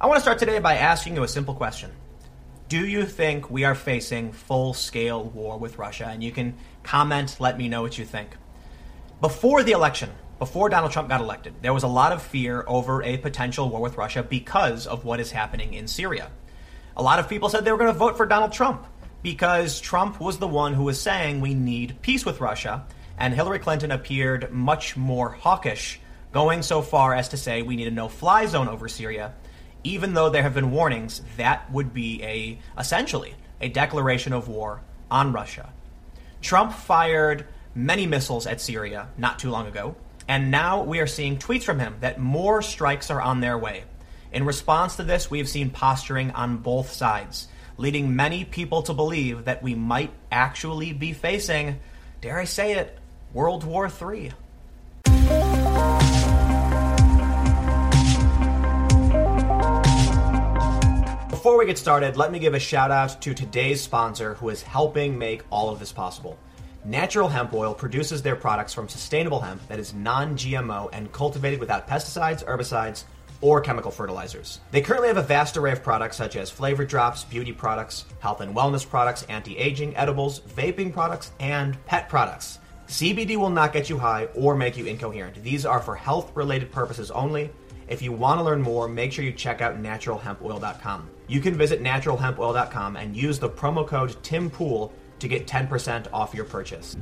I want to start today by asking you a simple question. Do you think we are facing full scale war with Russia? And you can comment, let me know what you think. Before the election, before Donald Trump got elected, there was a lot of fear over a potential war with Russia because of what is happening in Syria. A lot of people said they were going to vote for Donald Trump because Trump was the one who was saying we need peace with Russia, and Hillary Clinton appeared much more hawkish, going so far as to say we need a no fly zone over Syria, even though there have been warnings that would be a essentially a declaration of war on Russia. Trump fired many missiles at Syria not too long ago, and now we are seeing tweets from him that more strikes are on their way. In response to this, we have seen posturing on both sides, leading many people to believe that we might actually be facing, dare I say it, World War III. Before we get started, let me give a shout out to today's sponsor who is helping make all of this possible. Natural Hemp Oil produces their products from sustainable hemp that is non GMO and cultivated without pesticides, herbicides, or chemical fertilizers. They currently have a vast array of products such as flavor drops, beauty products, health and wellness products, anti aging, edibles, vaping products, and pet products. CBD will not get you high or make you incoherent. These are for health related purposes only. If you want to learn more, make sure you check out naturalhempoil.com. You can visit naturalhempoil.com and use the promo code TIMPOOL to get 10% off your purchase.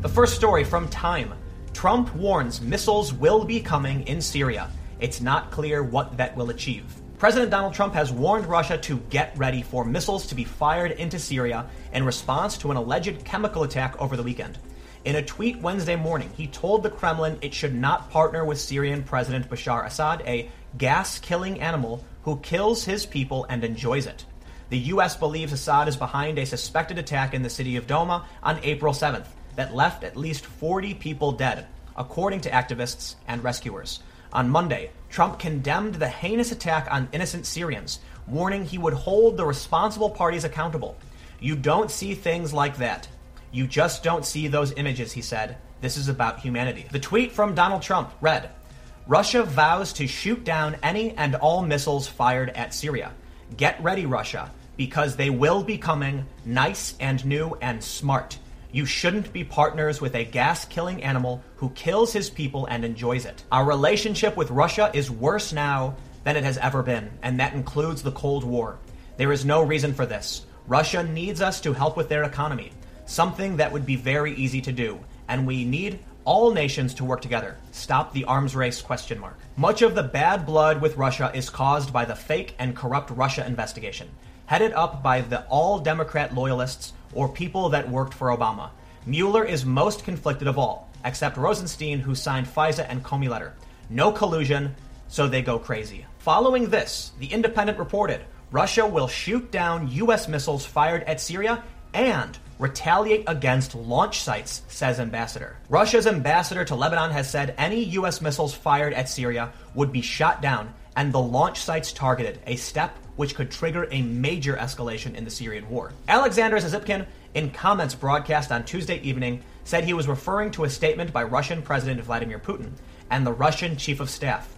The first story from Time Trump warns missiles will be coming in Syria. It's not clear what that will achieve. President Donald Trump has warned Russia to get ready for missiles to be fired into Syria in response to an alleged chemical attack over the weekend. In a tweet Wednesday morning, he told the Kremlin it should not partner with Syrian President Bashar Assad, a gas killing animal who kills his people and enjoys it. The U.S. believes Assad is behind a suspected attack in the city of Douma on April 7th that left at least 40 people dead, according to activists and rescuers. On Monday, Trump condemned the heinous attack on innocent Syrians, warning he would hold the responsible parties accountable. You don't see things like that. You just don't see those images, he said. This is about humanity. The tweet from Donald Trump read Russia vows to shoot down any and all missiles fired at Syria. Get ready, Russia, because they will be coming nice and new and smart. You shouldn't be partners with a gas killing animal who kills his people and enjoys it. Our relationship with Russia is worse now than it has ever been, and that includes the Cold War. There is no reason for this. Russia needs us to help with their economy, something that would be very easy to do, and we need all nations to work together. Stop the arms race question mark. Much of the bad blood with Russia is caused by the fake and corrupt Russia investigation, headed up by the all Democrat loyalists or people that worked for Obama. Mueller is most conflicted of all, except Rosenstein, who signed FISA and Comey letter. No collusion, so they go crazy. Following this, The Independent reported Russia will shoot down U.S. missiles fired at Syria and retaliate against launch sites, says ambassador. Russia's ambassador to Lebanon has said any U.S. missiles fired at Syria would be shot down and the launch sites targeted, a step which could trigger a major escalation in the Syrian war. Alexander Zasypkin, in comments broadcast on Tuesday evening, said he was referring to a statement by Russian President Vladimir Putin and the Russian Chief of Staff.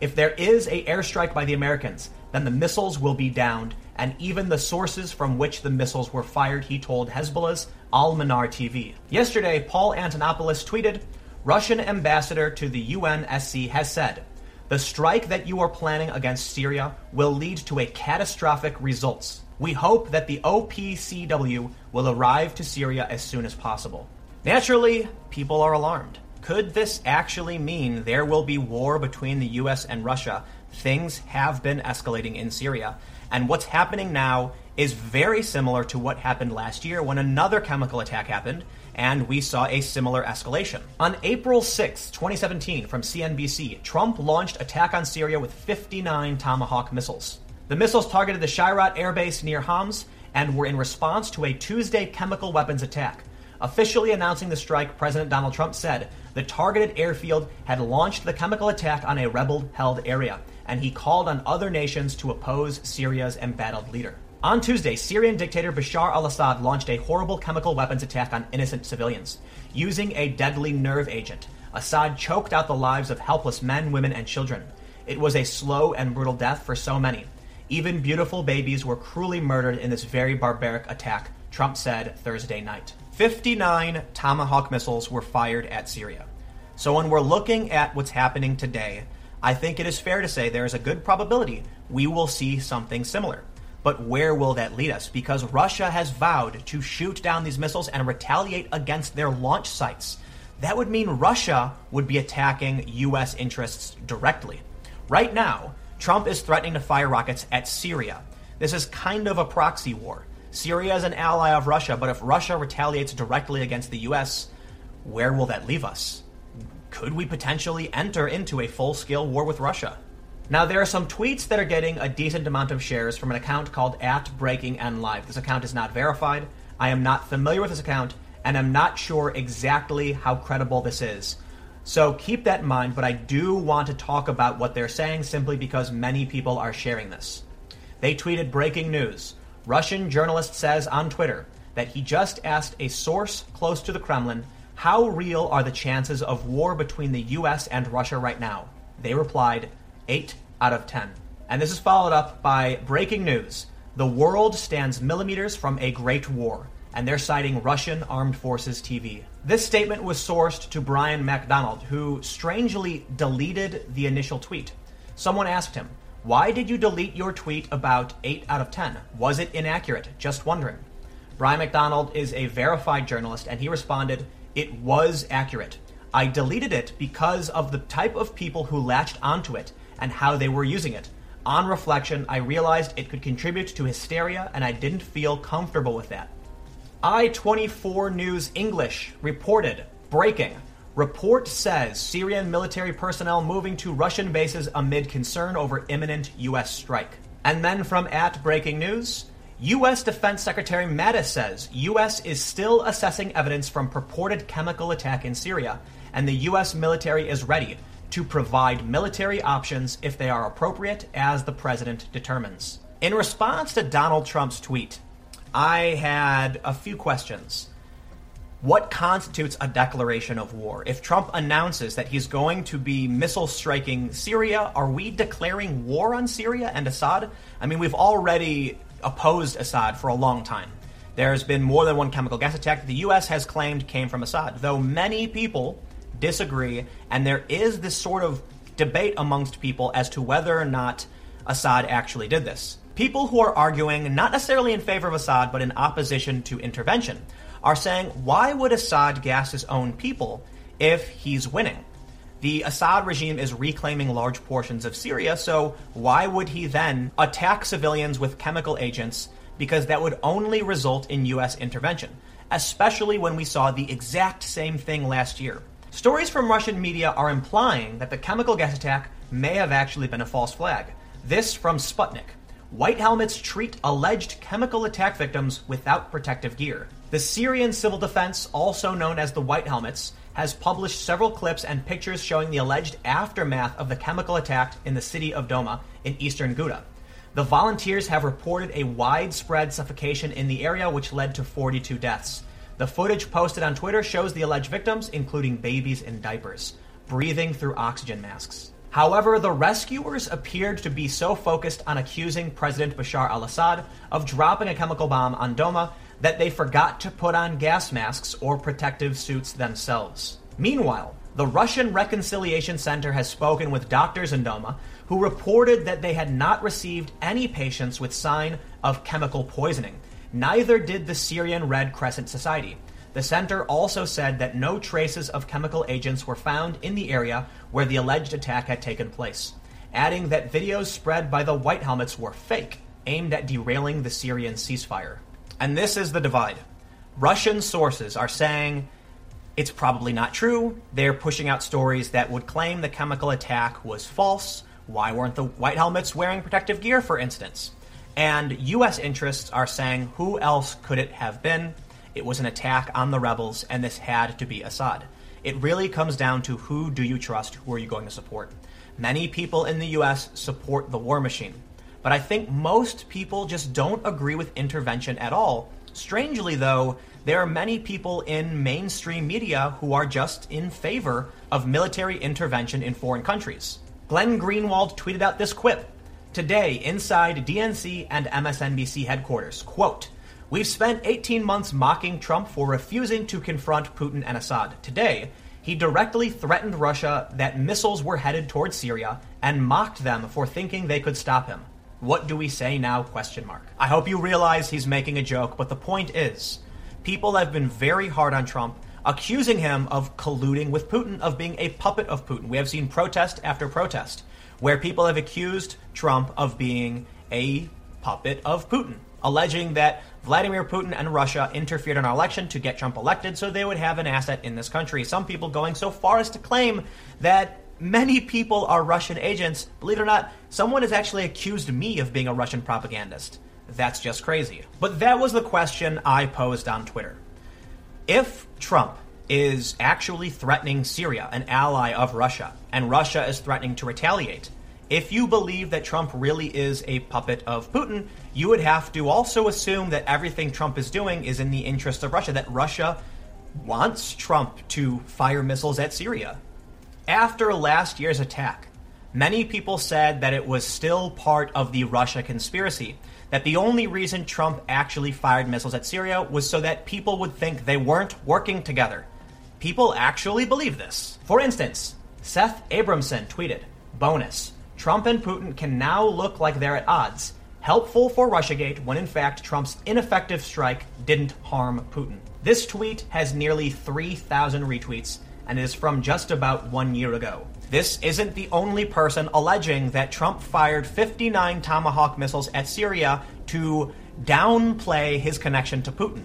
If there is a airstrike by the Americans, then the missiles will be downed and even the sources from which the missiles were fired, he told Hezbollah's Al Manar TV. Yesterday, Paul Antonopoulos tweeted Russian ambassador to the UNSC has said, the strike that you are planning against Syria will lead to a catastrophic results. We hope that the OPCW will arrive to Syria as soon as possible. Naturally, people are alarmed. Could this actually mean there will be war between the US and Russia? Things have been escalating in Syria, and what's happening now is very similar to what happened last year when another chemical attack happened and we saw a similar escalation. On April 6, 2017, from CNBC, Trump launched attack on Syria with 59 Tomahawk missiles. The missiles targeted the Shayrat airbase near Homs and were in response to a Tuesday chemical weapons attack. Officially announcing the strike, President Donald Trump said the targeted airfield had launched the chemical attack on a rebel held area and he called on other nations to oppose Syria's embattled leader. On Tuesday, Syrian dictator Bashar al Assad launched a horrible chemical weapons attack on innocent civilians. Using a deadly nerve agent, Assad choked out the lives of helpless men, women, and children. It was a slow and brutal death for so many. Even beautiful babies were cruelly murdered in this very barbaric attack, Trump said Thursday night. 59 Tomahawk missiles were fired at Syria. So when we're looking at what's happening today, I think it is fair to say there is a good probability we will see something similar. But where will that lead us? Because Russia has vowed to shoot down these missiles and retaliate against their launch sites. That would mean Russia would be attacking U.S. interests directly. Right now, Trump is threatening to fire rockets at Syria. This is kind of a proxy war. Syria is an ally of Russia, but if Russia retaliates directly against the U.S., where will that leave us? Could we potentially enter into a full scale war with Russia? Now, there are some tweets that are getting a decent amount of shares from an account called at Breaking N Live. This account is not verified. I am not familiar with this account, and I'm not sure exactly how credible this is. So keep that in mind, but I do want to talk about what they're saying simply because many people are sharing this. They tweeted breaking news. Russian journalist says on Twitter that he just asked a source close to the Kremlin how real are the chances of war between the US and Russia right now. They replied, 8 out of 10. And this is followed up by breaking news. The world stands millimeters from a great war, and they're citing Russian Armed Forces TV. This statement was sourced to Bryan MacDonald, who strangely deleted the initial tweet. Someone asked him, Why did you delete your tweet about 8 out of 10? Was it inaccurate? Just wondering. Bryan MacDonald is a verified journalist, and he responded, It was accurate. I deleted it because of the type of people who latched onto it and how they were using it. On reflection, I realized it could contribute to hysteria, and I didn't feel comfortable with that. I 24 News English reported breaking. Report says Syrian military personnel moving to Russian bases amid concern over imminent U.S. strike. And then from at Breaking News, U.S. Defense Secretary Mattis says U.S. is still assessing evidence from purported chemical attack in Syria, and the U.S. military is ready to provide military options if they are appropriate as the president determines. In response to Donald Trump's tweet, I had a few questions. What constitutes a declaration of war? If Trump announces that he's going to be missile striking Syria, are we declaring war on Syria and Assad? I mean, we've already opposed Assad for a long time. There's been more than one chemical gas attack that the U.S. has claimed came from Assad, though many people disagree, and there is this sort of debate amongst people as to whether or not Assad actually did this. People who are arguing, not necessarily in favor of Assad, but in opposition to intervention, are saying, why would Assad gas his own people if he's winning? The Assad regime is reclaiming large portions of Syria, so why would he then attack civilians with chemical agents? Because that would only result in U.S. intervention, especially when we saw the exact same thing last year. Stories from Russian media are implying that the chemical gas attack may have actually been a false flag. This from Sputnik. White helmets treat alleged chemical attack victims without protective gear. The Syrian Civil Defense, also known as the White Helmets, has published several clips and pictures showing the alleged aftermath of the chemical attack in the city of Douma in eastern Ghouta. The volunteers have reported a widespread suffocation in the area, which led to 42 deaths. The footage posted on Twitter shows the alleged victims, including babies in diapers, breathing through oxygen masks. However, the rescuers appeared to be so focused on accusing President Bashar al Assad of dropping a chemical bomb on Douma that they forgot to put on gas masks or protective suits themselves. Meanwhile, the Russian Reconciliation Center has spoken with doctors in Douma who reported that they had not received any patients with sign of chemical poisoning Neither did the Syrian Red Crescent Society. The center also said that no traces of chemical agents were found in the area where the alleged attack had taken place, adding that videos spread by the White Helmets were fake, aimed at derailing the Syrian ceasefire. And this is the divide. Russian sources are saying it's probably not true. They're pushing out stories that would claim the chemical attack was false. Why weren't the White Helmets wearing protective gear, for instance? And U.S. interests are saying, who else could it have been? It was an attack on the rebels, and this had to be Assad. It really comes down to who do you trust, who are you going to support. Many people in the U.S. support the war machine, but I think most people just don't agree with intervention at all. Strangely, though, there are many people in mainstream media who are just in favor of military intervention in foreign countries. Glenn Greenwald tweeted out this quip today inside DNC and MSNBC headquarters. Quote, We've spent 18 months mocking Trump for refusing to confront Putin and Assad. Today, he directly threatened Russia that missiles were headed towards Syria and mocked them for thinking they could stop him. What do we say now? Question mark. I hope you realize he's making a joke, but the point is, people have been very hard on Trump, accusing him of colluding with Putin, of being a puppet of Putin. We have seen protest after protest where people have accused Trump of being a puppet of Putin alleging that Vladimir Putin and Russia interfered in our election to get Trump elected so they would have an asset in this country. Some people going so far as to claim that many people are Russian agents. Believe it or not, someone has actually accused me of being a Russian propagandist. That's just crazy. But that was the question I posed on Twitter. If Trump is actually threatening Syria, an ally of Russia, and Russia is threatening to retaliate, if you believe that Trump really is a puppet of Putin, you would have to also assume that everything Trump is doing is in the interest of Russia, that Russia wants Trump to fire missiles at Syria. After last year's attack, many people said that it was still part of the Russia conspiracy, that the only reason Trump actually fired missiles at Syria was so that people would think they weren't working together. People actually believe this. For instance, Seth Abramson tweeted, Bonus. Trump and Putin can now look like they're at odds. Helpful for Russiagate when in fact Trump's ineffective strike didn't harm Putin. This tweet has nearly 3,000 retweets and is from just about one year ago. This isn't the only person alleging that Trump fired 59 Tomahawk missiles at Syria to downplay his connection to Putin.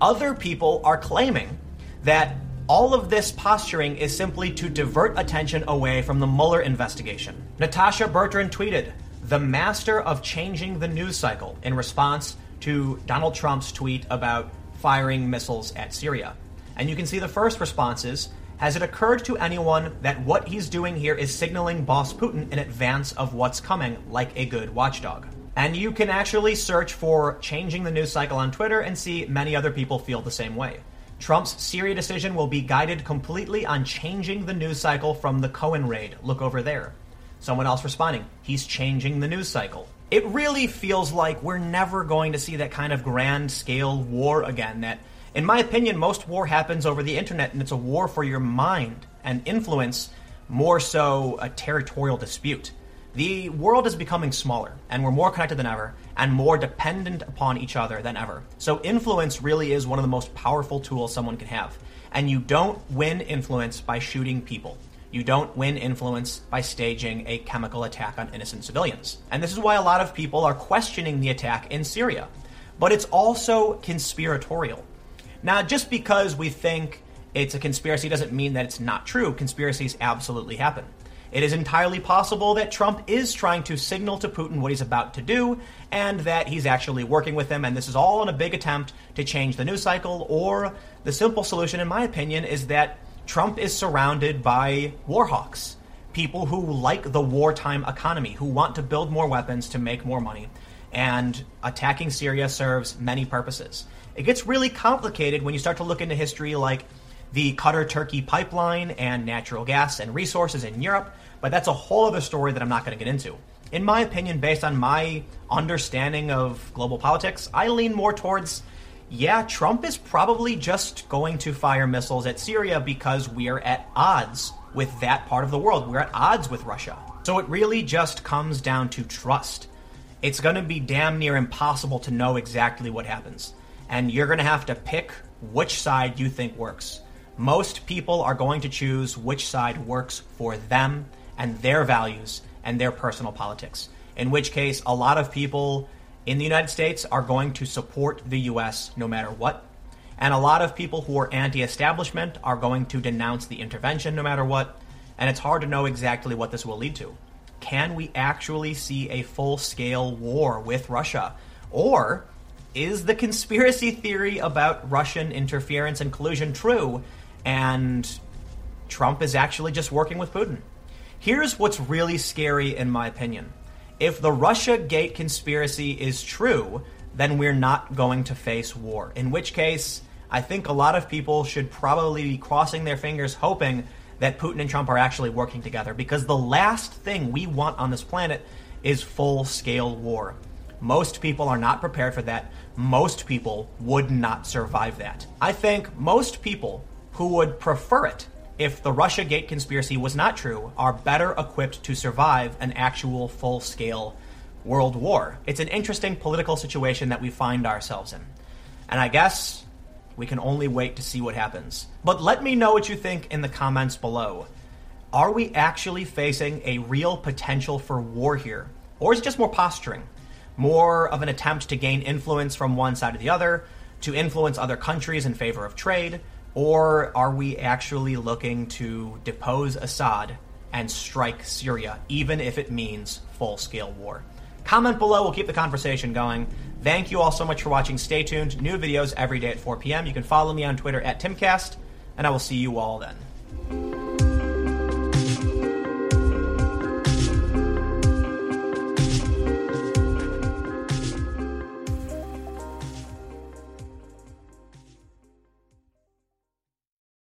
Other people are claiming that all of this posturing is simply to divert attention away from the Mueller investigation. Natasha Bertrand tweeted, the master of changing the news cycle in response to Donald Trump's tweet about firing missiles at Syria. And you can see the first responses. Has it occurred to anyone that what he's doing here is signaling boss Putin in advance of what's coming, like a good watchdog? And you can actually search for changing the news cycle on Twitter and see many other people feel the same way. Trump's Syria decision will be guided completely on changing the news cycle from the Cohen raid. Look over there. Someone else responding, he's changing the news cycle. It really feels like we're never going to see that kind of grand scale war again. That, in my opinion, most war happens over the internet and it's a war for your mind and influence, more so a territorial dispute. The world is becoming smaller, and we're more connected than ever, and more dependent upon each other than ever. So, influence really is one of the most powerful tools someone can have. And you don't win influence by shooting people. You don't win influence by staging a chemical attack on innocent civilians. And this is why a lot of people are questioning the attack in Syria. But it's also conspiratorial. Now, just because we think it's a conspiracy doesn't mean that it's not true. Conspiracies absolutely happen. It is entirely possible that Trump is trying to signal to Putin what he's about to do and that he's actually working with him, and this is all in a big attempt to change the news cycle. Or the simple solution, in my opinion, is that Trump is surrounded by warhawks, people who like the wartime economy, who want to build more weapons to make more money. And attacking Syria serves many purposes. It gets really complicated when you start to look into history like the Qatar Turkey pipeline and natural gas and resources in Europe, but that's a whole other story that I'm not going to get into. In my opinion, based on my understanding of global politics, I lean more towards yeah, Trump is probably just going to fire missiles at Syria because we are at odds with that part of the world. We're at odds with Russia. So it really just comes down to trust. It's going to be damn near impossible to know exactly what happens. And you're going to have to pick which side you think works most people are going to choose which side works for them and their values and their personal politics. In which case, a lot of people in the United States are going to support the U.S. no matter what. And a lot of people who are anti establishment are going to denounce the intervention no matter what. And it's hard to know exactly what this will lead to. Can we actually see a full scale war with Russia? Or is the conspiracy theory about Russian interference and collusion true? and Trump is actually just working with Putin. Here's what's really scary, in my opinion. If the Russia Gate conspiracy is true, then we're not going to face war. In which case, I think a lot of people should probably be crossing their fingers hoping that Putin and Trump are actually working together because the last thing we want on this planet is full scale war. Most people are not prepared for that. Most people would not survive that. I think most people who would prefer it if the Russia Gate conspiracy was not true are better equipped to survive an actual full scale world war. It's an interesting political situation that we find ourselves in. And I guess we can only wait to see what happens. But let me know what you think in the comments below. Are we actually facing a real potential for war here? Or is it just more posturing? More of an attempt to gain influence from one side or the other, to influence other countries in favor of trade? Or are we actually looking to depose Assad and strike Syria, even if it means full scale war? Comment below, we'll keep the conversation going. Thank you all so much for watching. Stay tuned. New videos every day at 4 p.m. You can follow me on Twitter at Timcast, and I will see you all then.